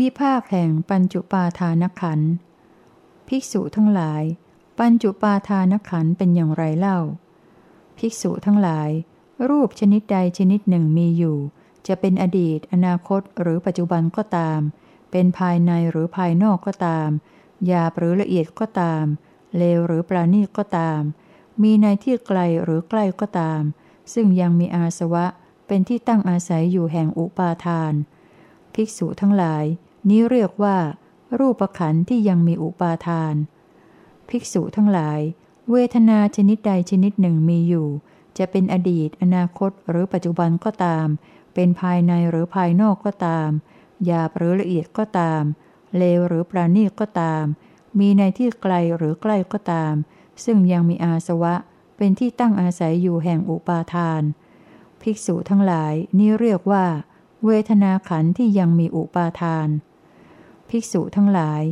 วิภาคแห่งปัญจุปาทานขัน ภิกษุทั้งหลาย ปัญจุปาทานขันเป็นอย่างไรเล่า ภิกษุทั้งหลาย รูปชนิดใดชนิดหนึ่งมีอยู่ จะเป็นอดีต อนาคตหรือปัจจุบันก็ตาม เป็นภายในหรือภายนอกก็ตามหยาบหรือละเอียดก็ตาม เลวหรือปราณีตก็ตาม มีในที่ไกลหรือใกล้ก็ตาม ซึ่งยังมีอาสวะเป็นที่ตั้งอาศัยอยู่แห่งอุปาทาน ภิกษุทั้งหลาย นี้เรียกว่า รูปขันธ์ที่ยังมีอุปาทาน ภิกษุทั้งหลาย เวทนาชนิดใดชนิดหนึ่งมีอยู่ จะเป็นอดีต อนาคต หรือปัจจุบันก็ตาม เป็นภายในหรือภายนอกก็ตามหยาบหรือละเอียดก็ตาม เลวหรือปราณีตก็ตาม มีในที่ไกลหรือใกล้ก็ตาม ซึ่งยังมีอาสวะ เป็นที่ตั้งอาศัยอยู่แห่งอุปาทาน ภิกษุทั้งหลายนี่เรียกว่า เวทนาขันธ์ที่ยังมีอุปาทาน ภิกษุทั้งหลาย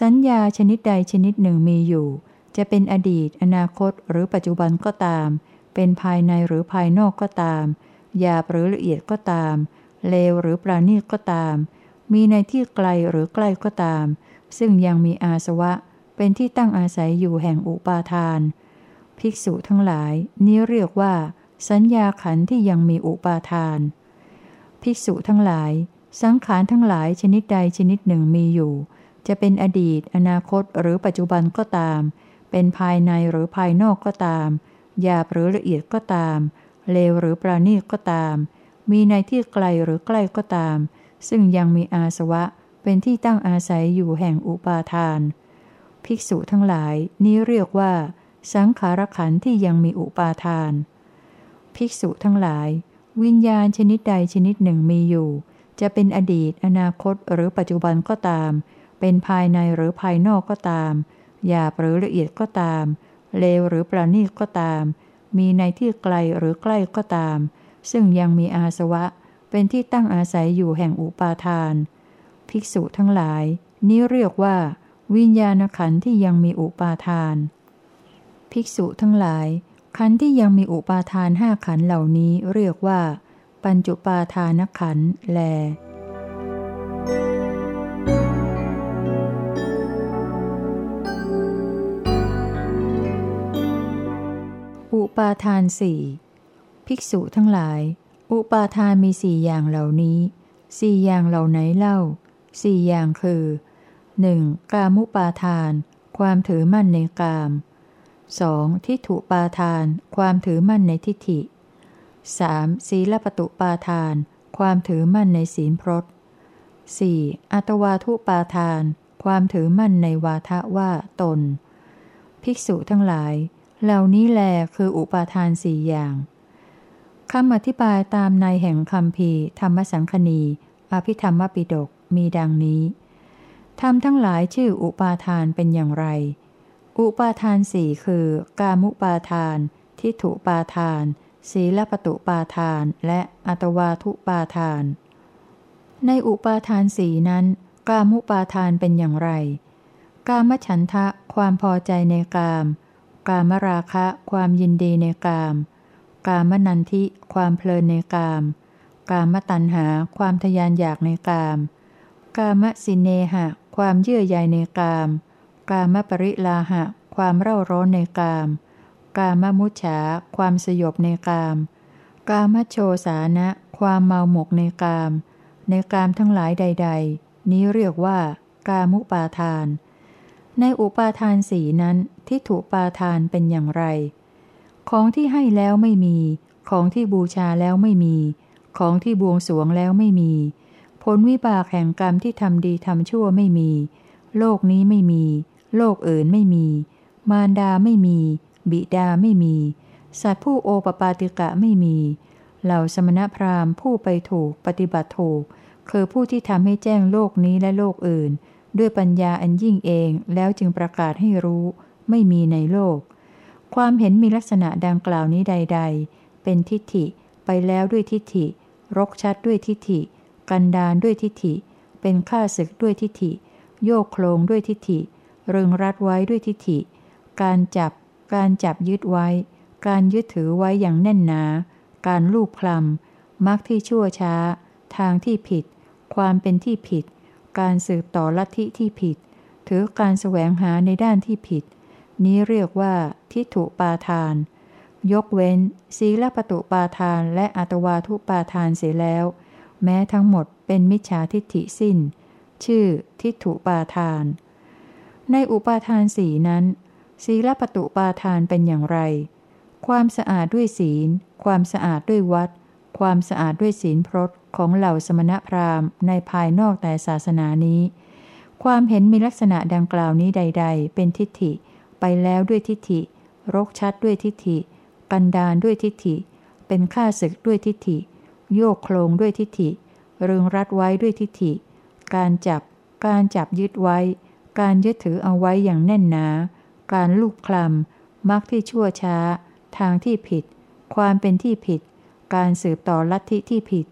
สัญญาชนิดใดชนิดหนึ่งมีอยู่ จะเป็นอดีต อนาคต หรือปัจจุบันก็ตาม เป็นภายในหรือภายนอกก็ตามหยาบหรือละเอียดก็ตาม เลวหรือปราณีตก็ตาม มีในที่ไกลหรือใกล้ก็ตาม ซึ่งยังมีอาสวะ เป็นที่ตั้งอาศัยอยู่แห่งอุปาทาน ภิกษุทั้งหลาย นี้เรียกว่า สัญญาขันธ์ที่ยังมีอุปาทาน ภิกษุทั้งหลาย สังขารทั้งหลายชนิดใดชนิดหนึ่งมีอยู่ จะเป็นอดีต อนาคตหรือปัจจุบันก็ตาม เป็นภายในหรือภายนอกก็ตามหยาบหรือละเอียดก็ตาม เลวหรือประณีตก็ตาม มีในที่ไกลหรือใกล้ก็ตาม ซึ่งยังมีอาสวะเป็นที่ตั้งอาศัยอยู่แห่งอุปาทาน ภิกษุทั้งหลายนี้เรียกว่า สังขารขันที่ยังมีอุปาทาน ภิกษุทั้งหลาย วิญญาณชนิดใดชนิดหนึ่งมีอยู่ จะเป็นอดีต อนาคตหรือปัจจุบันก็ตาม เป็นภายในหรือภายนอกก็ตาม หยาบหรือละเอียดก็ตาม เลวหรือประณีตก็ตาม มีในที่ไกลหรือใกล้ก็ตาม ซึ่งยังมีอาสวะ เป็นที่ตั้งอาศัยอยู่แห่งอุปาทาน ภิกษุทั้งหลาย นี้เรียกว่า วิญญาณขันธ์ที่ยังมีอุปาทาน ภิกษุทั้งหลายขันธ์ที่ยังมีอุปาทานห้าขันธ์เหล่านี้เรียกว่า ปัญจุปาทานขันแล อุปาทานสี่ภิกษุทั้งหลาย อุปาทานมีสี่อย่างเหล่านี้สี่อย่างเหล่าไหนเล่าสี่อย่างคือ 1. กามุปาทาน ความถือมั่นในกาม 2. ทิฏฐุปาทาน ความถือมั่นในทิฏฐิ 3. ศีลปตุปาทาน ความถือมั่นในศีลพรต 4. อัตวาทุปาทาน ความถือมั่นในวาทะว่าตน ภิกษุทั้งหลาย เหล่านี้แลคืออุปาทานสี่อย่างคำอธิบายตามในแห่งคำพีธรรมสังคณีอภิธรรมปิดกมีดังนี้ธรรมทั้งหลายชื่ออุปาทานเป็นอย่างไร อุปาทานสี่คือ กามุปาทาน ทิฏฐุปาทาน ศีลปตุปาทาน และอัตวาทุปาทาน ในอุปาทานสีนั้น กามุปาทานเป็นอย่างไร กามฉันทะความพอใจในกาม กามราคะความยินดีในกาม กามนันทิความเพลินในกาม กามตัณหาความทยานอยากในกาม กามสินเนหะ ความเยื่อใยในกาม กามปริลาหะ ความเร่าร้อนในกามกาม มุฉาความสยบในกาม กามโชสานะ ความเมาหมกในกาม ในกามทั้งหลายใด ๆ นี้เรียกว่า กามุปาทาน ในอุปาทานสีนั้นที่ถูปาทานเป็นอย่างไร ของที่ให้แล้วไม่มี ของที่บูชาแล้วไม่มี ของที่บวงสวงแล้วไม่มี ผลวิบากแห่งกรรมที่ทำดีทำชั่วไม่มี โลกนี้ไม่มี โลกอื่นไม่มี มารดาไม่มี บิดาไม่มี สัตว์ผู้โอปปาติกะไม่มี เหล่าสมณพราหมณ์ผู้ไปถูกปฏิบัติถูก คือผู้ที่ทำให้แจ้งโลกนี้และโลกอื่น ด้วยปัญญาอันยิ่งเองแล้วจึงประกาศให้รู้ไม่มีในโลก ความเห็นมีลักษณะดังกล่าวนี้ใด ๆ เป็นทิฏฐิไปแล้วด้วยทิฏฐิ รกชัดด้วยทิฏฐิ กันดานด้วยทิฏฐิ เป็นข้าศึกด้วยทิฏฐิ โยกโคลงด้วยทิฏฐิ เรึงรัดไว้ด้วยทิฏฐิ การจับ การจับยึดไว้ การยึดถือไว้อย่างแน่นหนา การลูบคลำมักที่ชั่วช้า ทางที่ผิด ความเป็นที่ผิด การสืบต่อลัทธิที่ผิด ถือการแสวงหาในด้านที่ผิด นี้เรียกว่าทิฏฐุปาทาน ยกเว้น ศีลปตุปาทานและอัตวาทุปาทานเสียแล้ว แม้ทั้งหมดเป็นมิจฉาทิฏฐิสิ้น ชื่อทิฏฐุปาทานในอุปาทานสีนั้น ศีลปตุปาทานเป็นอย่างไร ความสะอาดด้วยศีล ความสะอาดด้วยวัด ความสะอาดด้วยศีลพรตของเหล่าสมณพราหมณ์ในภายนอกแต่ศาสนานี้ ความเห็นมีลักษณะดังกล่าวนี้ใด ๆ เป็นทิฏฐิ ไปแล้วด้วยทิฏฐิ รกชัดด้วยทิฏฐิ กันดานด้วยทิฏฐิ เป็นข้าศึกด้วยทิฏฐิ โยกโคลงด้วยทิฏฐิ เรึงรัดไว้ด้วยทิฏฐิ การจับ การจับยึดไว้ การยึดถือเอาไว้อย่างแน่นหนา การลูกคลำมักที่ชั่วช้า ทางที่ผิด ความเป็นที่ผิด การสืบต่อลัทธิที่ผิด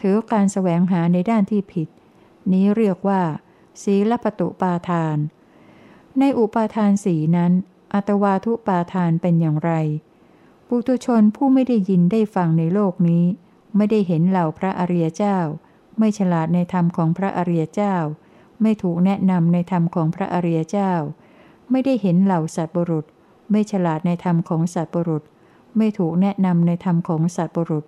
ถือการแสวงหาในด้านที่ผิด นี้เรียกว่า ศีลปตุปาทาน ในอุปาทานสีนั้น อัตวาทุปาทานเป็นอย่างไร ปุตุชนผู้ไม่ได้ยินได้ฟังในโลกนี้ ไม่ได้เห็นเหล่าพระอริยเจ้า ไม่ฉลาดในธรรมของพระอริยเจ้า ไม่ถูกแนะนำในธรรมของพระอริยเจ้า ไม่ได้เห็นเหล่าสัตบุรุษ ไม่ฉลาดในธรรมของสัตบุรุษ ไม่ถูกแนะนำในธรรมของสัตบุรุษ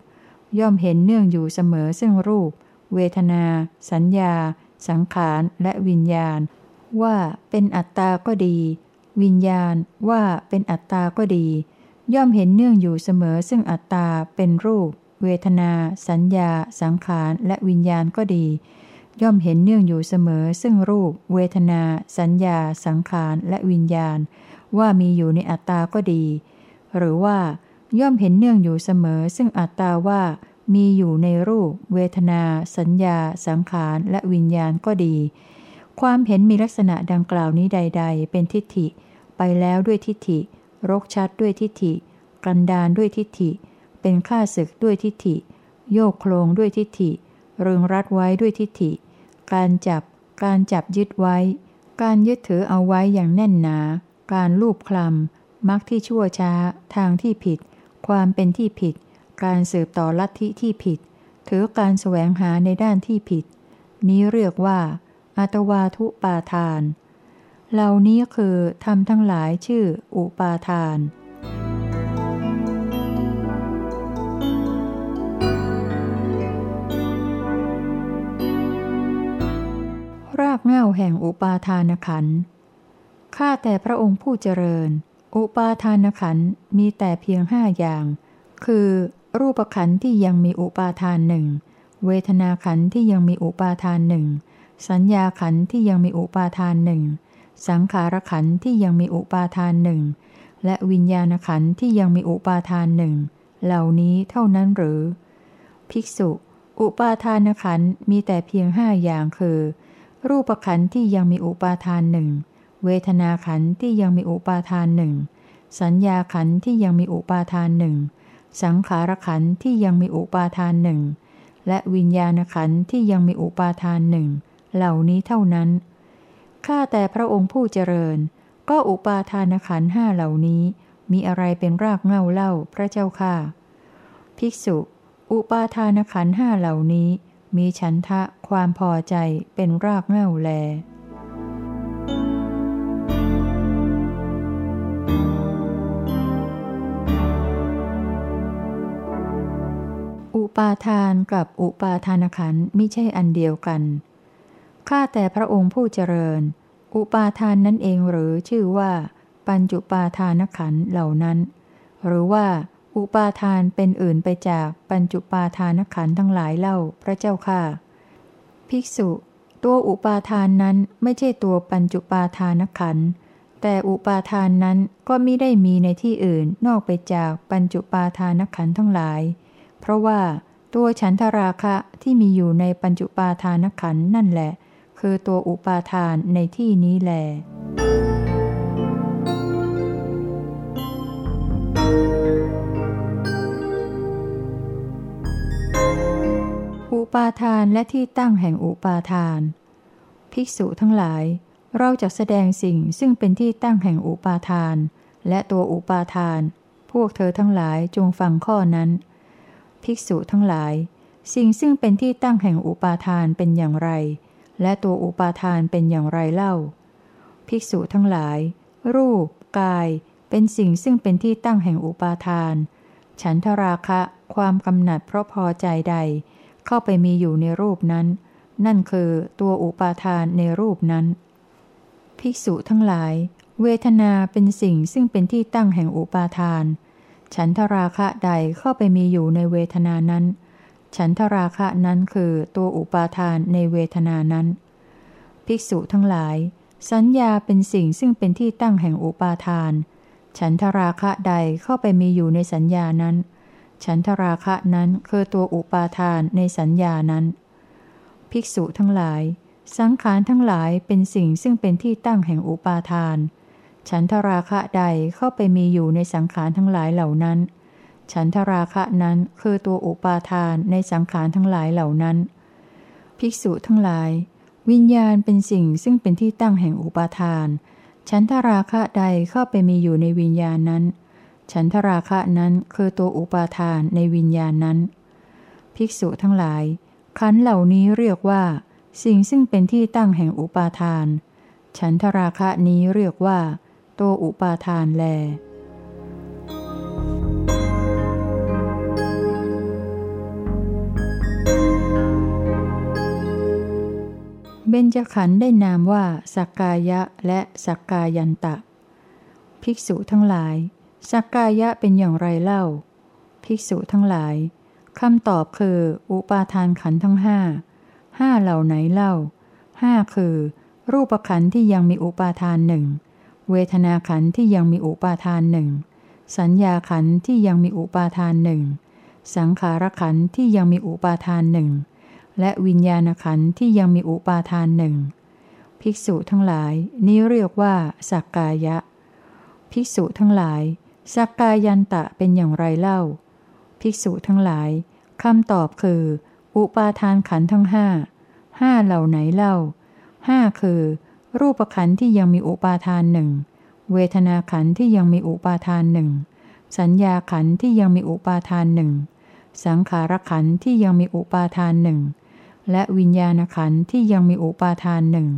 ย่อมเห็นเนื่องอยู่เสมอซึ่งรูป เวทนา สัญญา สังขารและวิญญาณ ว่าเป็นอัตตาก็ดี วิญญาณว่าเป็นอัตตาก็ดี ย่อมเห็นเนื่องอยู่เสมอซึ่งอัตตาเป็นรูป เวทนา สัญญา สังขารและวิญญาณก็ดี ย่อมเห็นเนื่องอยู่เสมอ ซึ่งรูป เวทนา สัญญา สังขาร และวิญญาณ ว่ามีอยู่ในอัตตาก็ดี หรือว่า ย่อมเห็นเนื่องอยู่เสมอ ซึ่งอัตตาว่ามีอยู่ในรูป เวทนา สัญญา สังขาร และวิญญาณก็ดี ความเห็นมีลักษณะดังกล่าวนี้ใด ๆ เป็นทิฏฐิ ไปแล้วด้วยทิฏฐิ รกชัดด้วยทิฏฐิ กันดานด้วยทิฏฐิ เป็นข้าศึกด้วยทิฏฐิ โยกโคลงด้วยทิฏฐิ เริงรัดไว้ด้วยทิฏฐิ การจับ การจับยึดไว้ การยึดถือเอาไว้อย่างแน่นหนา การลูบคลำมักที่ชั่วช้า ทางที่ผิด ความเป็นที่ผิด การสืบต่อลัทธิที่ผิด ถือการแสวงหาในด้านที่ผิด นี้เรียกว่าอัตวาทุปาทาน เหล่านี้คือทำทั้งหลายชื่ออุปาทาน เง่าแห่งอุปาทานขันข้าแต่พระองค์ผู้เจริญ อุปาทานขันมีแต่เพียงห้าอย่าง คือรูปขันที่ยังมีอุปาทานหนึ่ง เวทนาขันที่ยังมีอุปาทานหนึ่ง สัญญาขันที่ยังมีอุปาทานหนึ่ง สังขารขันที่ยังมีอุปาทานหนึ่ง และวิญญาณขันที่ยังมีอุปาทานหนึ่ง เหล่านี้เท่านั้นหรือ ภิกษุ อุปาทานขันมีแต่เพียงห้าอย่างคือ รูปขันที่ยังมีอุปาทานหนึ่ง เวทนาขันธ์ที่ยังมีอุปาทานหนึ่ง สัญญาขันธ์ที่ยังมีอุปาทานหนึ่ง สังขารขันธ์ที่ยังมีอุปาทานหนึ่ง และวิญญาณขันธ์ที่ยังมีอุปาทานหนึ่ง เหล่านี้เท่านั้น ข้าแต่พระองค์ผู้เจริญ ก็อุปาทานขันห้าเหล่านี้ มีอะไรเป็นรากเง่าเล่าพระเจ้าค่ะ ภิกษุ อุปาทานขันห้าเหล่านี้ มีฉันทะความพอใจเป็นรากเง่าแล อุปาทานกับอุปาทานขันไม่ใช่อันเดียวกัน ข้าแต่พระองค์ผู้เจริญ อุปาทานนั่นเองหรือชื่อว่า ปัญจุปาทานขันเหล่านั้น หรือว่า อุปาทานเป็นอื่นไปจากปัญจุปาทานขันทั้งหลายเล่าพระเจ้าค่ะ ภิกษุ ตัวอุปาทานนั้นไม่ใช่ตัวปัญจุปาทานขันแต่อุปาทานนั้นก็ไม่ได้มีในที่อื่นนอกไปจากปัญจุปาทานขันทั้งหลาย เพราะว่าตัวฉันทราคะที่มีอยู่ในปัญจุปาทานขันนั่นแหละ คือตัวอุปาทานในที่นี้แหลอุ ปาทานและที่ตั้งแห่งอุปาทาน ภิกษุทั้งหลาย เราจะแสดงสิ่งซึ่งเป็นที่ตั้งแห่งอุปาทาน และตัวอุปาทาน พวกเธอทั้งหลายจงฟังข้อนั้น ภิกษุทั้งหลาย สิ่งซึ่งเป็นที่ตั้งแห่งอุปาทานเป็นอย่างไร และตัวอุปาทานเป็นอย่างไรเล่า ภิกษุทั้งหลาย รูป กาย เป็นสิ่งซึ่งเป็นที่ตั้งแห่งอุปาทาน ฉันทราคะ ความกำหนัดเพราะพอใจใด เข้าไปมีอยู่ในรูปนั้น นั่นคือตัวอุปาทานในรูปนั้น ภิกษุทั้งหลาย เวทนาเป็นสิ่งซึ่งเป็นที่ตั้งแห่งอุปาทาน ฉันทราคะใดเข้าไปมีอยู่ในเวทนานั้น ฉันทราคะนั้นคือตัวอุปาทานในเวทนานั้น ภิกษุทั้งหลาย สัญญาเป็นสิ่งซึ่งเป็นที่ตั้งแห่งอุปาทาน ฉันทราคะใดเข้าไปมีอยู่ในสัญญานั้น ฉันทราคะนั้นคือตัวอุปาทานในสัญญานั้น ภิกษุทั้งหลาย สังขารทั้งหลายเป็นสิ่งซึ่งเป็นที่ตั้งแห่งอุปาทาน ฉันทราคะใดเข้าไปมีอยู่ในสังขารทั้งหลายเหล่านั้น ฉันทราคะนั้นคือตัวอุปาทานในสังขารทั้งหลายเหล่านั้น ภิกษุทั้งหลาย วิญญาณเป็นสิ่งซึ่งเป็นที่ตั้งแห่งอุปาทาน ฉันทราคะใดเข้าไปมีอยู่ในวิญญาณนั้น ฉันทราคะนั้นคือตัวอุปาทานในวิญญาณนั้น ภิกษุทั้งหลาย ขันเหล่านี้เรียกว่า สิ่งซึ่งเป็นที่ตั้งแห่งอุปาทาน ฉันทราคะนี้เรียกว่า ตัวอุปาทานแล เบญจขันธ์ได้นามว่า สักกายะและสักกายันตะ ภิกษุทั้งหลาย สักกายะเป็นอย่างไรเล่า ภิกษุทั้งหลายคำตอบคือ อุปาทานขันทั้งห้าห้าเหล่าไหนเล่าห้าคือ รูปขันที่ยังมีอุปาทานหนึ่งเวทนาขันที่ยังมีอุปาทานหนึ่งสัญญาขันที่ยังมีอุปาทานหนึ่งสังขารขันที่ยังมีอุปาทานหนึ่งและวิญญาณขันที่ยังมีอุปาทานหนึ่งภิกษุทั้งหลายนี้เรียกว่าสักกายะ ภิกษุทั้งหลาย สักกายันตะเป็นอย่างไรเล่า ภิกษุทั้งหลายคำตอบคือ อุปาทานขันทั้งห้าห้าเหล่าไหนเล่าห้าคือ รูปขันที่ยังมีอุปาทานหนึ่งเวทนาขันที่ยังมีอุปาทานหนึ่งสัญญาขันที่ยังมีอุปาทานหนึ่งสังขารขันที่ยังมีอุปาทานหนึ่งและวิญญาณขันที่ยังมีอุปาทานหนึ่ง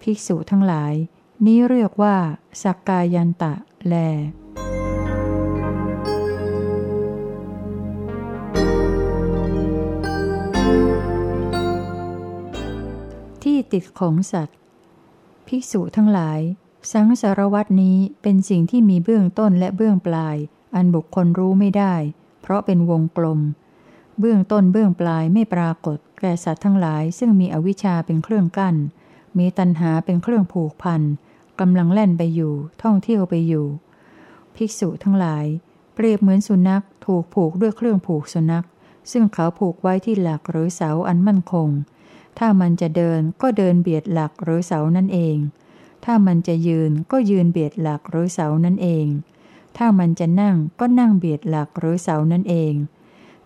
ภิกษุทั้งหลาย นี้เรียกว่า สักกายันตะแล ที่ติดของสัตว์ ภิกษุทั้งหลาย สังสารวัตนี้เป็นสิ่งที่มีเบื้องต้นและเบื้องปลาย อันบุคคลรู้ไม่ได้ เพราะเป็นวงกลม เบื้องต้นเบื้องปลายไม่ปรากฏ แก่สัตว์ทั้งหลายซึ่งมีอวิชชาเป็นเครื่องกั้น มีตัณหาเป็นเครื่องผูกพันกำลังแล่นไปอยู่ ท่องเที่ยวไปอยู่ ภิกษุทั้งหลาย เปรียบเหมือนสุนัขถูกผูกด้วยเครื่องผูกสุนัข ซึ่งเขาผูกไว้ที่หลักหรือเสาอันมั่นคง ถ้ามันจะเดินก็เดินเบียดหลักหรือเสานั่นเอง ถ้ามันจะยืนก็ยืนเบียดหลักหรือเสานั่นเอง ถ้ามันจะนั่งก็นั่งเบียดหลักหรือเสานั่นเอง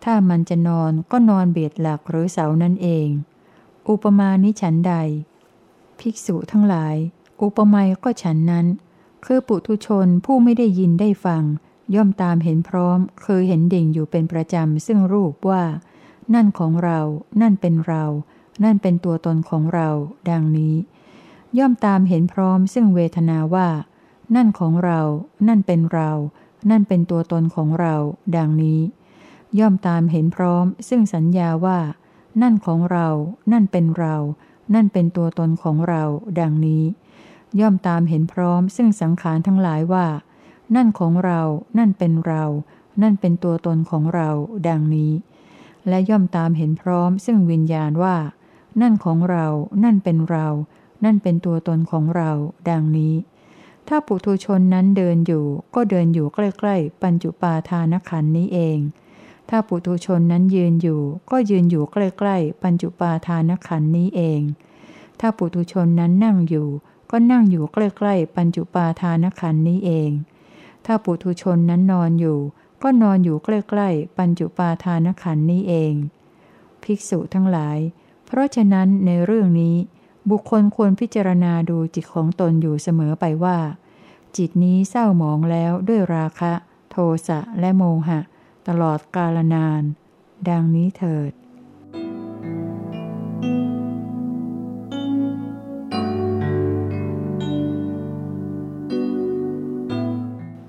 ถ้ามันจะนอนก็นอนเบียดหลักหรือเสานั่นเอง อุปมาณิฉันใด ภิกษุทั้งหลาย อุปมาก็ฉันนั้น คือปุถุชนผู้ไม่ได้ยินได้ฟัง ย่อมตามเห็นพร้อมเคยเห็นดิ่งอยู่เป็นประจำซึ่งรูปว่า นั่นของเรา นั่นเป็นเรา นั่นเป็นตัวตนของเรา ดังนี้ ย่อมตามเห็นพร้อมซึ่งเวทนาว่า นั่นของเรา นั่นเป็นเรา นั่นเป็นตัวตนของเรา ดังนี้ ย่อมตามเห็นพร้อม ซึ่งสัญญาว่า นั่นของเรา นั่นเป็นเรา นั่นเป็นตัวตนของเรา ดังนี้ ย่อมตามเห็นพร้อม ซึ่งสังขารทั้งหลายว่า นั่นของเรา นั่นเป็นเรา นั่นเป็นตัวตนของเรา ดังนี้และย่อมตามเห็นพร้อมซึ่งวิญญาณว่า นั่นของเรา นั่นเป็นเรา นั่นเป็นตัวตนของเรา ดังนี้ ถ้าปุถุชนนั้นเดินอยู่ ก็เดินอยู่ใกล้ๆ ปัญจุปาทานขันนี้เอง ถ้าปุถุชนนั้นยืนอยู่ ก็ยืนอยู่ใกล้ๆ ปัญจุปาทานขันนี้เอง ถ้าปุถุชนนั้นนั่งอยู่ ก็นั่งอยู่ใกล้ๆ ปัญจุปาทานขันนี้เอง ถ้าปุถุชนนั้นนอนอยู่ ก็นอนอยู่ใกล้ๆ ปัญจุปาทานขันนี้เอง ภิกษุทั้งหลาย เพราะฉะนั้นในเรื่องนี้ บุคคลควรพิจารณาดูจิตของตนอยู่เสมอไปว่า จิตนี้เศร้าหมองแล้วด้วยราคะ โทสะและโมหะ ตลอดกาลนาน ดังนี้เถิด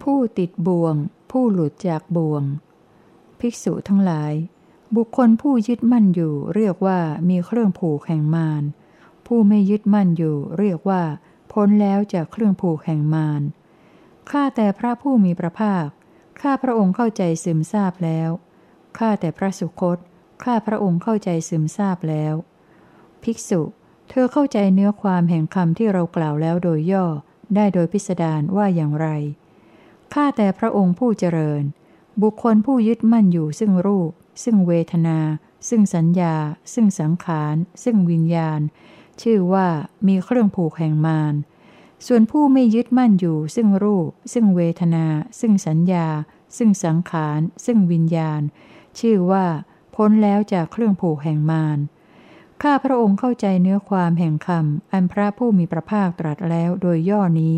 ผู้ติดบ่วง ผู้หลุดจากบ่วง ภิกษุทั้งหลาย บุคคลผู้ยึดมั่นอยู่เรียกว่ามีเครื่องผูกแห่งมารผู้ไม่ยึดมั่นอยู่เรียกว่า พ้นแล้วจากเครื่องผูกแห่งมารข้าแต่พระผู้มีพระภาค ข้าพระองค์เข้าใจซึมซาบแล้ว ข้าแต่พระสุคต ข้าพระองค์เข้าใจซึมซาบแล้ว ภิกษุ เธอเข้าใจเนื้อความแห่งคำที่เรากล่าวแล้วโดยย่อ ได้โดยพิสดารว่าอย่างไร ข้าแต่พระองค์ผู้เจริญ บุคคลผู้ยึดมั่นอยู่ซึ่งรูป ซึ่งเวทนา ซึ่งสัญญา ซึ่งสังขาร ซึ่งวิญญาณ ชื่อว่ามีเครื่องผูกแห่งมาร ส่วนผู้ไม่ยึดมั่นอยู่ ซึ่งรูป ซึ่งเวทนา ซึ่งสัญญา ซึ่งสังขาร ซึ่งวิญญาณ ชื่อว่าพ้นแล้วจากเครื่องผูกแห่งมารข้าพระองค์เข้าใจเนื้อความแห่งคำอันพระผู้มีพระภาคตรัสแล้วโดยย่อนี้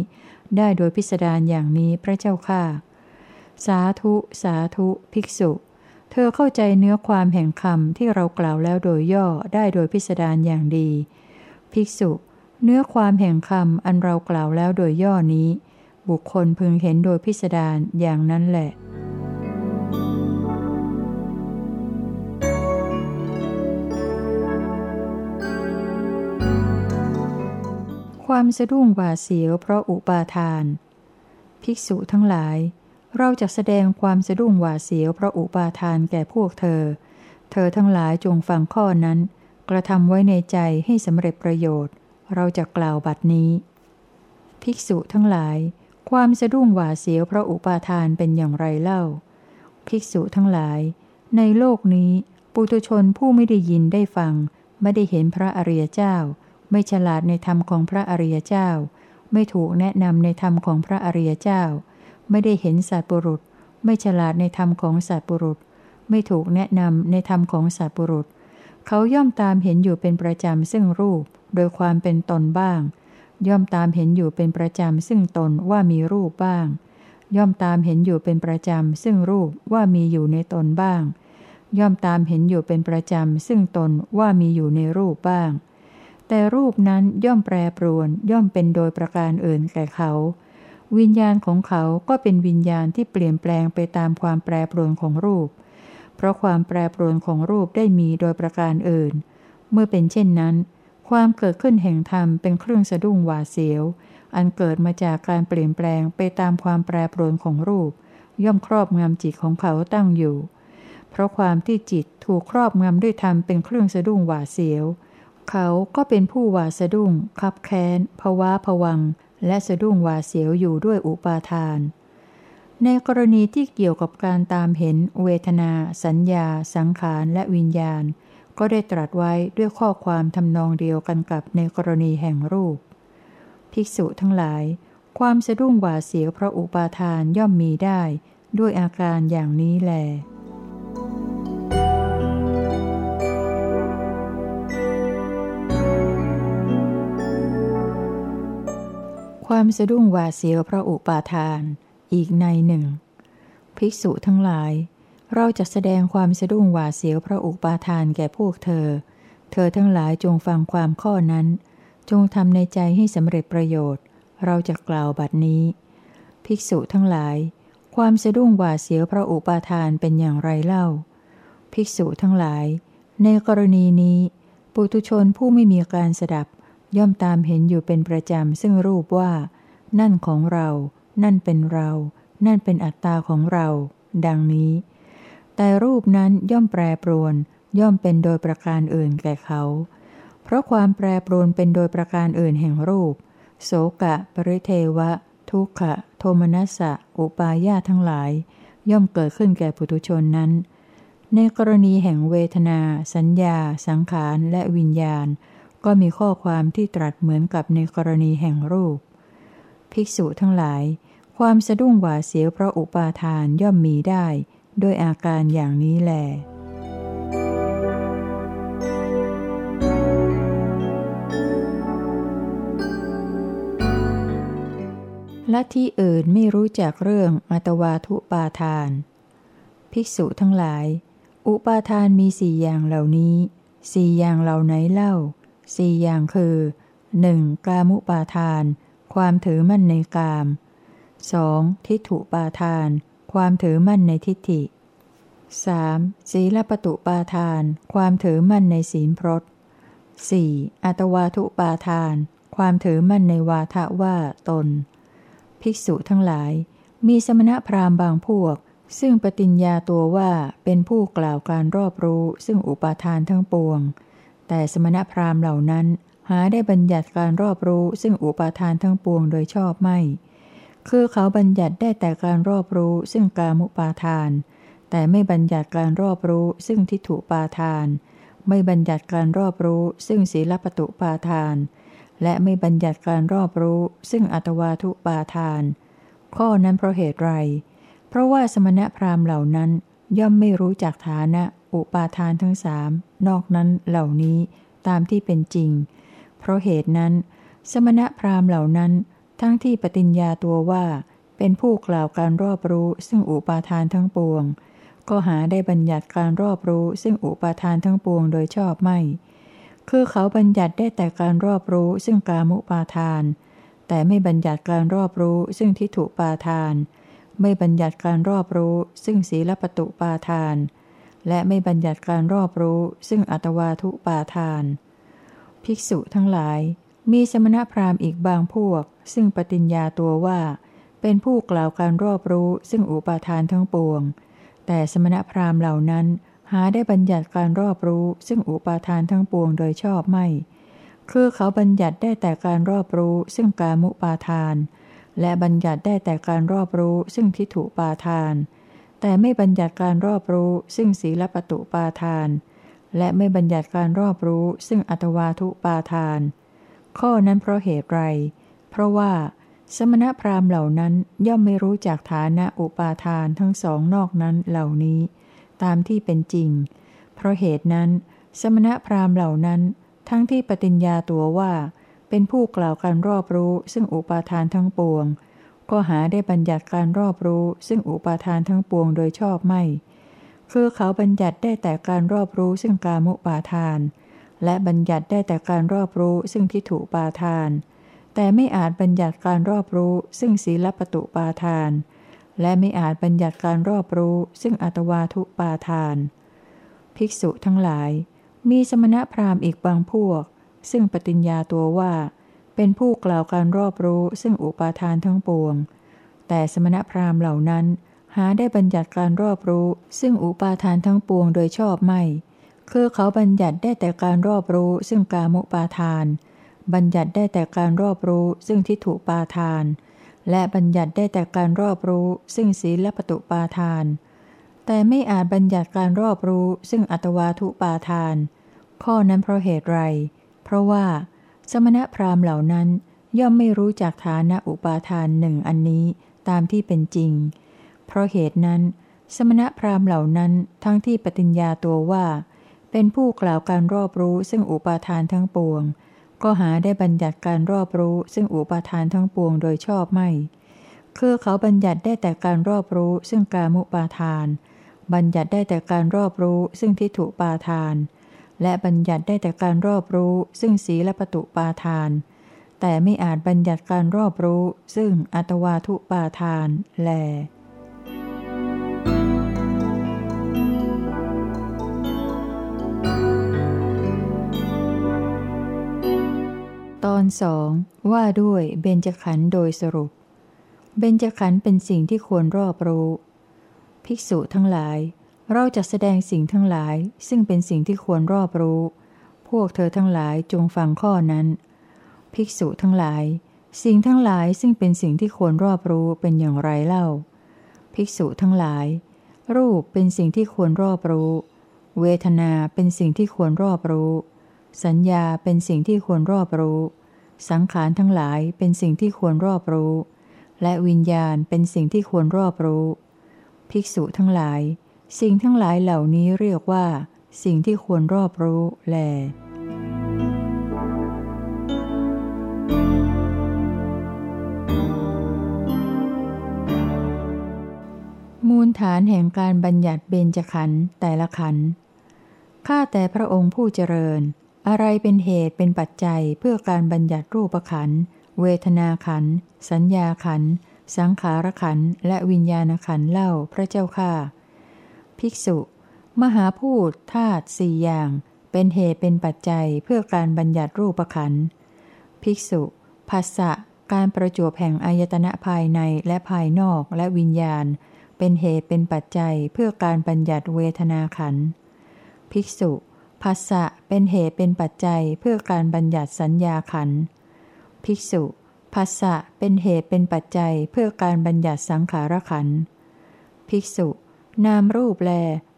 ได้โดยพิสดารอย่างนี้พระเจ้าข้าสาธุ สาธุ ภิกษุ เธอเข้าใจเนื้อความแห่งคำที่เรากล่าวแล้วโดยย่อได้โดยพิสดารอย่างดี ภิกษุ เนื้อความแห่งคำอันเรากล่าวแล้วโดยย่อนี้ บุคคลพึงเห็นโดยพิสดารอย่างนั้นแหละความสะดุ้งหวาเสียวเพราะอุปาทาน ภิกษุทั้งหลาย เราจะแสดงความสะดุ้งหวาเสียวเพราะอุปาทานแก่พวกเธอ เธอทั้งหลายจงฟังข้อนั้น กระทำไว้ในใจให้สำเร็จประโยชน์ เราจะกล่าวบัดนี้ ภิกษุทั้งหลาย ความสะดุ้งหวาเสียวเพราะอุปาทานเป็นอย่างไรเล่า ภิกษุทั้งหลาย ในโลกนี้ ปุตุชนผู้ไม่ได้ยินได้ฟัง ไม่ได้เห็นพระอริยเจ้า ไม่ฉลาดในธรรมของพระอริยเจ้า ไม่ถูกแนะนำในธรรมของพระอริยเจ้า ไม่ได้เห็นสัตบุรุษ ไม่ฉลาดในธรรมของสัตบุรุษ ไม่ถูกแนะนำในธรรมของสัตบุรุษ เขาย่อมตามเห็นอยู่เป็นประจำซึ่งรูป โดยความเป็นตนบ้าง ย่อมตามเห็นอยู่เป็นประจำซึ่งตนว่ามีรูปบ้าง ย่อมตามเห็นอยู่เป็นประจำซึ่งรูปว่ามีอยู่ในตนบ้าง ย่อมตามเห็นอยู่เป็นประจำซึ่งตนว่ามีอยู่ในรูปบ้างแต่รูปนั้นย่อมแปรปรวนย่อมเป็นโดยประการอื่นแก่เขา วิญญาณของเขาก็เป็นวิญญาณที่เปลี่ยนแปลงไปตามความแปรปรวนของรูป เพราะความแปรปรวนของรูปได้มีโดยประการอื่น เมื่อเป็นเช่นนั้น ความเกิดขึ้นแห่งธรรมเป็นเครื่องสะดุ้งหวาเสียว อันเกิดมาจากการเปลี่ยนแปลงไปตามความแปรปรวนของรูป ย่อมครอบงำจิตของเขาตั้งอยู่ เพราะความที่จิตถูกครอบงำด้วยธรรมเป็นเครื่องสะดุ้งหวาเสียว เขาก็เป็นผู้หวาสะดุ้งคับแค้นภาวะผวัง และสะดุ้งหวาเสียวอยู่ด้วยอุปาทาน ในกรณีที่เกี่ยวกับการตามเห็น เวทนา สัญญา สังขารและวิญญาณ ก็ได้ตรัสไว้ด้วยข้อความทำนองเดียวกันกับในกรณีแห่งรูป ภิกษุทั้งหลาย ความสะดุ้งหวาเสียวเพราะอุปาทานย่อมมีได้ ด้วยอาการอย่างนี้แหละ ความสะดุ้งหวาเสียวเพราะอุปาทาน อีกในหนึ่ง ภิกษุทั้งหลาย เราจะแสดงความสะดุ้งหวาเสียวพระอุปาทานแก่พวกเธอ เธอทั้งหลายจงฟังความข้อนั้น จงทำในใจให้สำเร็จประโยชน์ เราจะกล่าวบัดนี้ ภิกษุทั้งหลาย ความสะดุ้งหวาเสียวพระอุปาทานเป็นอย่างไรเล่า ภิกษุทั้งหลาย ในกรณีนี้ ปุตุชนผู้ไม่มีการสดับ ย่อมตามเห็นอยู่เป็นประจำซึ่งรูปว่า นั่นของเรา นั่นเป็นเรา นั่นเป็นอัตตาของเรา ดังนี้ แต่รูปนั้นย่อมแปรปรวน ย่อมเป็นโดยประการอื่นแก่เขา เพราะความแปรปรวนเป็นโดยประการอื่นแห่งรูป โสกะ ปริเทวะ ทุกขะ โทมนัสสะ อุปาญาทั้งหลาย ย่อมเกิดขึ้นแก่ปุถุชนนั้นในกรณีแห่งเวทนา สัญญา สังขาร และวิญญาณ ก็มีข้อความที่ตรัสเหมือนกับในกรณีแห่งรูป ภิกษุทั้งหลาย ความสะดุ้งหวาเสียวเพราะอุปาทานย่อมมีได้ ด้วยอาการอย่างนี้แหลและที่อื่นไม่รู้จักเรื่องอัตวาทุปาทาน ภิกษุทั้งหลาย อุปาทานมีสี่อย่างเหล่านี้ สี่อย่างเหล่าไหนเล่า สี่อย่างคือ 1. กามุปาทาน ความถือมั่นในกาม 2. ทิฏฐุปาทาน ความถือมั่นในทิฏฐิ 3. ศีลปตุปาทาน ความถือมั่นในศีลพรต 4. อัตวาทุปาทาน ความถือมั่นในวาทะว่าตน ภิกษุทั้งหลาย มีสมณพราหมณ์บางพวก ซึ่งปฏิญญาตัวว่าเป็นผู้กล่าวการรอบรู้ซึ่งอุปาทานทั้งปวง แต่สมณพราหมณ์เหล่านั้นหาได้บัญญัติการรอบรู้ซึ่งอุปาทานทั้งปวงโดยชอบไม่ คือเขาบัญญัติได้แต่การรอบรู้ซึ่งกามุปาทาน แต่ไม่บัญญัติการรอบรู้ซึ่งทิฏฐุปาทาน ไม่บัญญัติการรอบรู้ซึ่งศีลปตุปาทาน และไม่บัญญัติการรอบรู้ซึ่งอัตวาทุปาทาน ข้อนั้นเพราะเหตุไร เพราะว่าสมณพราหมณ์เหล่านั้นย่อมไม่รู้จักฐานะ อุปาทานทั้งสาม นอกนั้นเหล่านี้ตามที่เป็นจริง เพราะเหตุนั้น สมณพราหมณ์เหล่านั้น ทั้งที่ปฏิญญาตัวว่า เป็นผู้กล่าวการรอบรู้ซึ่งอุปาทานทั้งปวง ก็หาได้บัญญัติการรอบรู้ซึ่งอุปาทานทั้งปวงโดยชอบไม่ คือเขาบัญญัติได้แต่การรอบรู้ซึ่งกามุปาทาน แต่ไม่บัญญัติการรอบรู้ซึ่งทิฏฐุปาทาน ไม่บัญญัติการรอบรู้ซึ่งศีลปตุปาทาน และไม่บัญญัติการรอบรู้ซึ่งอัตวาทุปาทาน ภิกษุทั้งหลาย มีสมณพราหมณ์อีกบางพวก ซึ่งปฏิญญาตัวว่า เป็นผู้กล่าวการรอบรู้ซึ่งอุปาทานทั้งปวง แต่สมณพราหมณ์เหล่านั้นหาได้บัญญัติการรอบรู้ ซึ่งอุปาทานทั้งปวงโดยชอบไม่ คือเขาบัญญัติได้แต่การรอบรู้ ซึ่งกามุปาทาน และบัญญัติได้แต่การรอบรู้ ซึ่งทิฏฐุปาทาน แต่ไม่บัญญัติการรอบรู้ซึ่งศีลปตุปาทาน และไม่บัญญัติการรอบรู้ซึ่งอัตวาทุปาทาน ข้อนั้นเพราะเหตุไร เพราะว่า สมณพราหมณ์เหล่านั้นย่อมไม่รู้จักฐานะอุปาทานทั้งสองนอกนั้นเหล่านี้ ตามที่เป็นจริง เพราะเหตุนั้น สมณพราหมณ์เหล่านั้น ทั้งที่ปฏิญญาตัวว่า เป็นผู้กล่าวการรอบรู้ซึ่งอุปาทานทั้งปวง ก็หาได้บัญญัติการรอบรู้ ซึ่งอุปาทานทั้งปวงโดยชอบไม่ คือเขาบัญญัติได้แต่การรอบรู้ซึ่งกามุปาทาน และบัญญัติได้แต่การรอบรู้ซึ่งทิฏฐุปาทาน แต่ไม่อาจบัญญัติการรอบรู้ ซึ่งศีลปตุปาทาน และไม่อาจบัญญัติการรอบรู้ ซึ่งอัตวาทุปาทาน ภิกษุทั้งหลาย มีสมณพราหมณ์อีกบางพวก ซึ่งปฏิญญาตัวว่า เป็นผู้กล่าวการรอบรู้ซึ่งอุปาทานทั้งปวง แต่สมณพราหมณ์เหล่านั้น หาได้บัญญัติการรอบรู้ ซึ่งอุปาทานทั้งปวงโดยชอบไม่ คือเขาบัญญัติได้แต่การรอบรู้ ซึ่งกามุปาทาน บัญญัติได้แต่การรอบรู้ ซึ่งทิฏฐุปาทาน และบัญญัติได้แต่การรอบรู้ ซึ่งศีลปตุปาทาน แต่ไม่อาจบัญญัติการรอบรู้ ซึ่งอัตวาทุปาทาน ข้อนั้นเพราะเหตุไร เพราะว่า สมณพราหมณ์เหล่านั้น ย่อมไม่รู้จักฐานะอุปาทานหนึ่งอันนี้ตามที่เป็นจริง เพราะเหตุนั้น สมณพราหมณ์เหล่านั้นทั้งที่ปฏิญญาตัวว่า เป็นผู้กล่าวการรอบรู้ซึ่งอุปาทานทั้งปวง ก็หาได้บัญญัติการรอบรู้ซึ่งอุปาทานทั้งปวงโดยชอบไม่ คือเขาบัญญัติได้แต่การรอบรู้ซึ่งกามุปาทาน บัญญัติได้แต่การรอบรู้ซึ่งทิฏฐุปาทาน และบัญญัติได้แต่การรอบรู้ ซึ่งศีลปตุปาทาน แต่ไม่อาจบัญญัติการรอบรู้ ซึ่งอัตวาทุปาทานแลตอนสองว่าด้วยเบญจขันธ์โดยสรุป เบญจขันธ์เป็นสิ่งที่ควรรอบรู้ ภิกษุทั้งหลาย เราจะแสดงสิ่งทั้งหลาย ซึ่งเป็นสิ่งที่ควรรอบรู้ พวกเธอทั้งหลายจงฟังข้อนั้น ภิกษุทั้งหลาย สิ่งทั้งหลายซึ่งเป็นสิ่งที่ควรรอบรู้เป็นอย่างไรเล่า ภิกษุทั้งหลาย รูปเป็นสิ่งที่ควรรอบรู้ เวทนาเป็นสิ่งที่ควรรอบรู้ สัญญาเป็นสิ่งที่ควรรอบรู้ สังขารทั้งหลายเป็นสิ่งที่ควรรอบรู้ และวิญญาณเป็นสิ่งที่ควรรอบรู้ ภิกษุทั้งหลาย สิ่งทั้งหลายเหล่านี้เรียกว่า สิ่งที่ควรรอบรู้แล มูลฐานแห่งการบัญญัติเบญจขันธ์แต่ละขันธ์ข้าแต่พระองค์ผู้เจริญ อะไรเป็นเหตุเป็นปัจจัยเพื่อการบัญญัติรูปขันธ์เวทนาขันธ์สัญญาขันธ์สังขารขันธ์และวิญญาณขันธ์เล่าพระเจ้าค่า ภิกษุ มหาพูดธาตุสี่อย่าง เป็นเหตุเป็นปัจจัยเพื่อการบัญญัติรูปขันภิกษุภาษะการประจวบแห่งอายตนะภายในและภายนอกและวิญญาณ เป็นเหตุเป็นปัจจัยเพื่อการบัญญัติเวทนาขันภิกษุภาษะเป็นเหตุเป็นปัจจัยเพื่อการบัญญัติสัญญาขันภิกษุภาษะเป็นเหตุเป็นปัจจัยเพื่อการบัญญัติสังขารขันภิกษุ นามรูปแล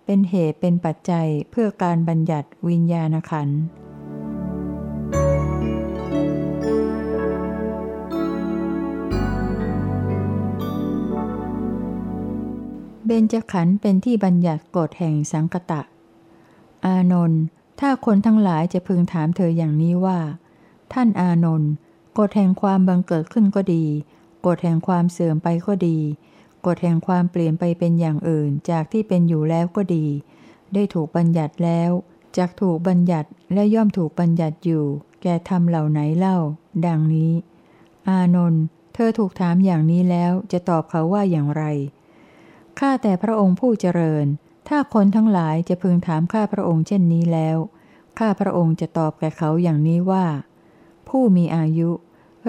เป็นเหตุเป็นปัจจัยเพื่อการบัญญัติวิญญาณขันธ์เบญจขันธ์เป็นที่บัญญัติกฎแห่งสังกตะ อานนท์ถ้าคนทั้งหลายจะพึงถามเธออย่างนี้ว่า ท่านอานนท์กฎแห่งความบังเกิดขึ้นก็ดี กฎแห่งความเสื่อมไปก็ดี กฎแห่งความเปลี่ยนไปเป็นอย่างอื่นจากที่เป็นอยู่แล้วก็ดี ได้ถูกบัญญัติแล้วจากถูกบัญญัติและย่อมถูกบัญญัติอยู่ แก่ทำเหล่าไหนเล่า ดังนี้ อานนท์เธอถูกถามอย่างนี้แล้วจะตอบเขาว่าอย่างไรข้าแต่พระองค์ผู้เจริญ ถ้าคนทั้งหลายจะพึงถามข้าพระองค์เช่นนี้แล้ว ข้าพระองค์จะตอบแก่เขาอย่างนี้ว่า ผู้มีอายุ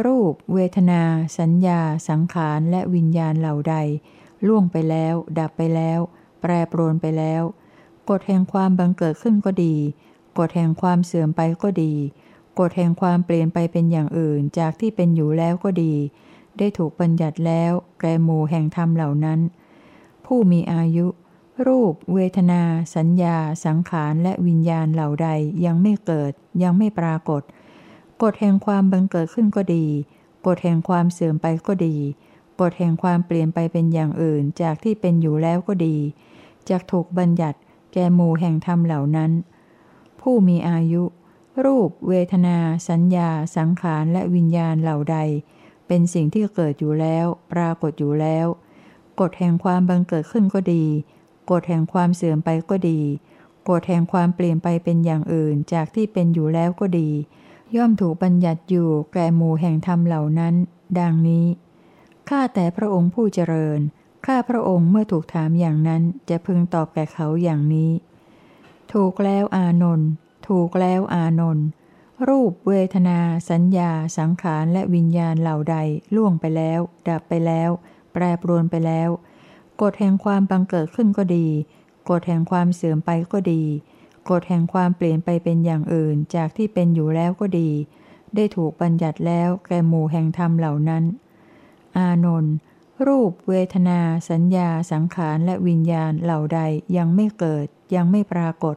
รูป เวทนา สัญญา สังขารและวิญญาณเหล่าใด ล่วงไปแล้ว ดับไปแล้ว แปรปรวนไปแล้ว กฎแห่งความบังเกิดขึ้นก็ดี กฎแห่งความเสื่อมไปก็ดี กฎแห่งความเปลี่ยนไปเป็นอย่างอื่นจากที่เป็นอยู่แล้วก็ดี ได้ถูกบัญญัติแล้ว แก่หมู่แห่งธรรมเหล่านั้น ผู้มีอายุ รูป เวทนา สัญญา สังขารและวิญญาณเหล่าใดยังไม่เกิด ยังไม่ปรากฏ กฎแห่งความบังเกิดขึ้นก็ดี กฎแห่งความเสื่อมไปก็ดี กฎแห่งความเปลี่ยนไปเป็นอย่างอื่นจากที่เป็นอยู่แล้วก็ดีจากถูกบัญญัติแก่หมู่แห่งธรรมเหล่านั้น ผู้มีอายุ รูป เวทนา สัญญา สังขารและวิญญาณเหล่าใด เป็นสิ่งที่เกิดอยู่แล้ว ปรากฏอยู่แล้ว กฎแห่งความบังเกิดขึ้นก็ดี กฎแห่งความเสื่อมไปก็ดี กฎแห่งความเปลี่ยนไปเป็นอย่างอื่นจากที่เป็นอยู่แล้วก็ดี ย่อมถูกบัญญัติอยู่แก่หมู่แห่งธรรมเหล่านั้น ดังนี้ ข้าแต่พระองค์ผู้เจริญ ข้าพระองค์เมื่อถูกถามอย่างนั้นจะพึงตอบแก่เขาอย่างนี้ ถูกแล้วอานนท์ถูกแล้วอานนท์รูปเวทนา สัญญา สังขารและวิญญาณเหล่าใดล่วงไปแล้ว ดับไปแล้ว แปรปรวนไปแล้ว กฎแห่งความบังเกิดขึ้นก็ดี กฎแห่งความเสื่อมไปก็ดี กฎแห่งความเปลี่ยนไปเป็นอย่างอื่นจากที่เป็นอยู่แล้วก็ดี ได้ถูกบัญญัติแล้วแก่หมู่แห่งธรรมเหล่านั้น อานนท์รูปเวทนา สัญญา สังขารและวิญญาณเหล่าใดยังไม่เกิดยังไม่ปรากฏ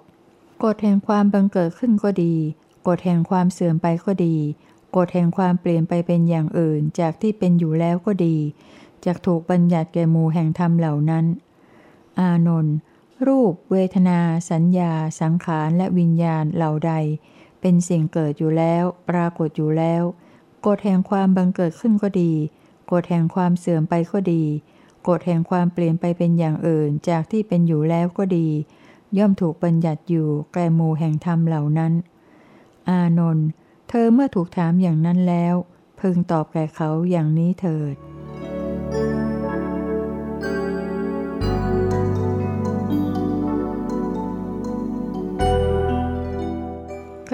กฎแห่งความบังเกิดขึ้นก็ดี กฎแห่งความเสื่อมไปก็ดี กฎแห่งความเปลี่ยนไปเป็นอย่างอื่นจากที่เป็นอยู่แล้วก็ดีจะถูกบัญญัติแก่หมู่แห่งธรรมเหล่านั้น อานนท์ รูป เวทนา สัญญา สังขารและวิญญาณเหล่าใด เป็นสิ่งเกิดอยู่แล้ว ปรากฏอยู่แล้วกฎแห่งความบังเกิดขึ้นก็ดีกฎแห่งความเสื่อมไปก็ดีกฎแห่งความเปลี่ยนไปเป็นอย่างอื่นจากที่เป็นอยู่แล้วก็ดี ย่อมถูกบัญญัติอยู่แก่หมู่แห่งธรรมเหล่านั้น อานนท์เธอเมื่อถูกถามอย่างนั้นแล้ว พึงตอบแก่เขาอย่างนี้เถิด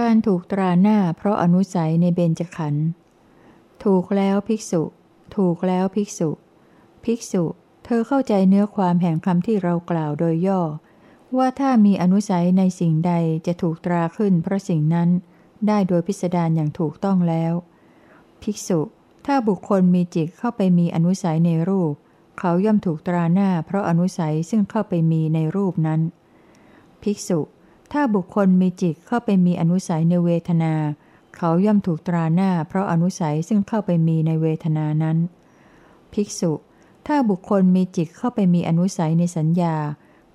การถูกตราหน้าเพราะอนุสัยในเบญจขันธ์ถูกแล้วภิกษุ ถูกแล้วภิกษุ ภิกษุ เธอเข้าใจเนื้อความแห่งคำที่เรากล่าวโดยย่อ ว่าถ้ามีอนุสัยในสิ่งใดจะถูกตราขึ้นเพราะสิ่งนั้น ได้โดยพิสดารอย่างถูกต้องแล้ว ภิกษุ ถ้าบุคคลมีจิตเข้าไปมีอนุสัยในรูป เขาย่อมถูกตราหน้าเพราะอนุสัยซึ่งเข้าไปมีในรูปนั้น ภิกษุ ถ้าบุคคลมีจิตเข้าไปมีอนุสัยในเวทนา เขาย่อมถูกตราหน้า เพราะอนุสัยซึ่งเข้าไปมีในเวทนานั้น ภิกษุ ถ้าบุคคลมีจิตเข้าไปมีอนุสัยในสัญญา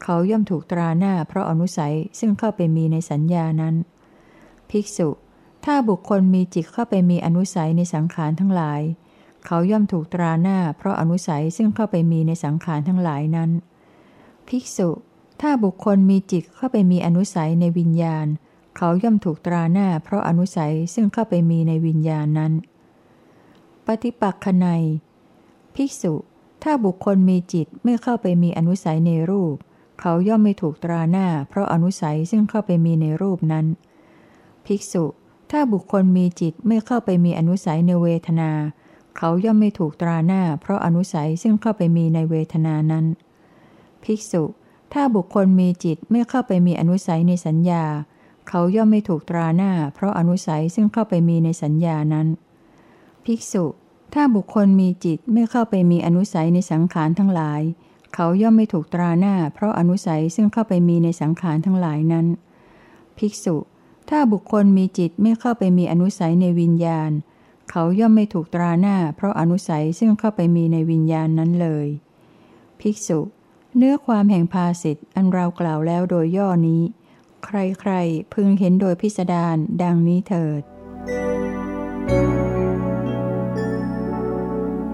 เขาย่อมถูกตราหน้า เพราะอนุสัยซึ่งเข้าไปมีในสัญญานั้น ภิกษุ ถ้าบุคคลมีจิตเข้าไปมีอนุสัยในสังขารทั้งหลาย เขาย่อมถูกตราหน้า เพราะอนุสัยซึ่งเข้าไปมีในสังขารทั้งหลายนั้น ภิกษุ ถ้าบุคคลมีจิตเข้าไปมีอนุสัยในวิญญาณ เขาย่อมถูกตราหน้าเพราะอนุสัยซึ่งเข้าไปมีในวิญญาณนั้น ปฏิปักษนัยภิกษุ ถ้าบุคคลมีจิตไม่เข้าไปมีอนุสัยในรูป เขาย่อมไม่ถูกตราหน้า เพราะอนุสัยซึ่งเข้าไปมีในรูปนั้น ภิกษุ ถ้าบุคคลมีจิตไม่เข้าไปมีอนุสัยในเวทนา เขาย่อมไม่ถูกตราหน้า เพราะอนุสัยซึ่งเข้าไปมีในเวทนานั้น ภิกษุ ถ้าบุคคลมีจิตไม่เข้าไปมีอนุสัยในสัญญา เขาย่อมไม่ถูกตราหน้า เพราะอนุสัยซึ่งเข้าไปมีในสัญญานั้น ภิกษุ ถ้าบุคคลมีจิตไม่เข้าไปมีอนุสัยในสังขารทั้งหลาย เขาย่อมไม่ถูกตราหน้า เพราะอนุสัยซึ่งเข้าไปมีในสังขารทั้งหลายนั้น ภิกษุ ถ้าบุคคลมีจิตไม่เข้าไปมีอนุสัยในวิญญาณ เขาย่อมไม่ถูกตราหน้า เพราะอนุสัยซึ่งเข้าไปมีในวิญญาณนั้นเลย ภิกษุ เนื้อความแห่งภาสิทธ์อันเรากล่าวแล้วโดยย่อนี้ ใครๆพึงเห็นโดยพิสดารดังนี้เถิด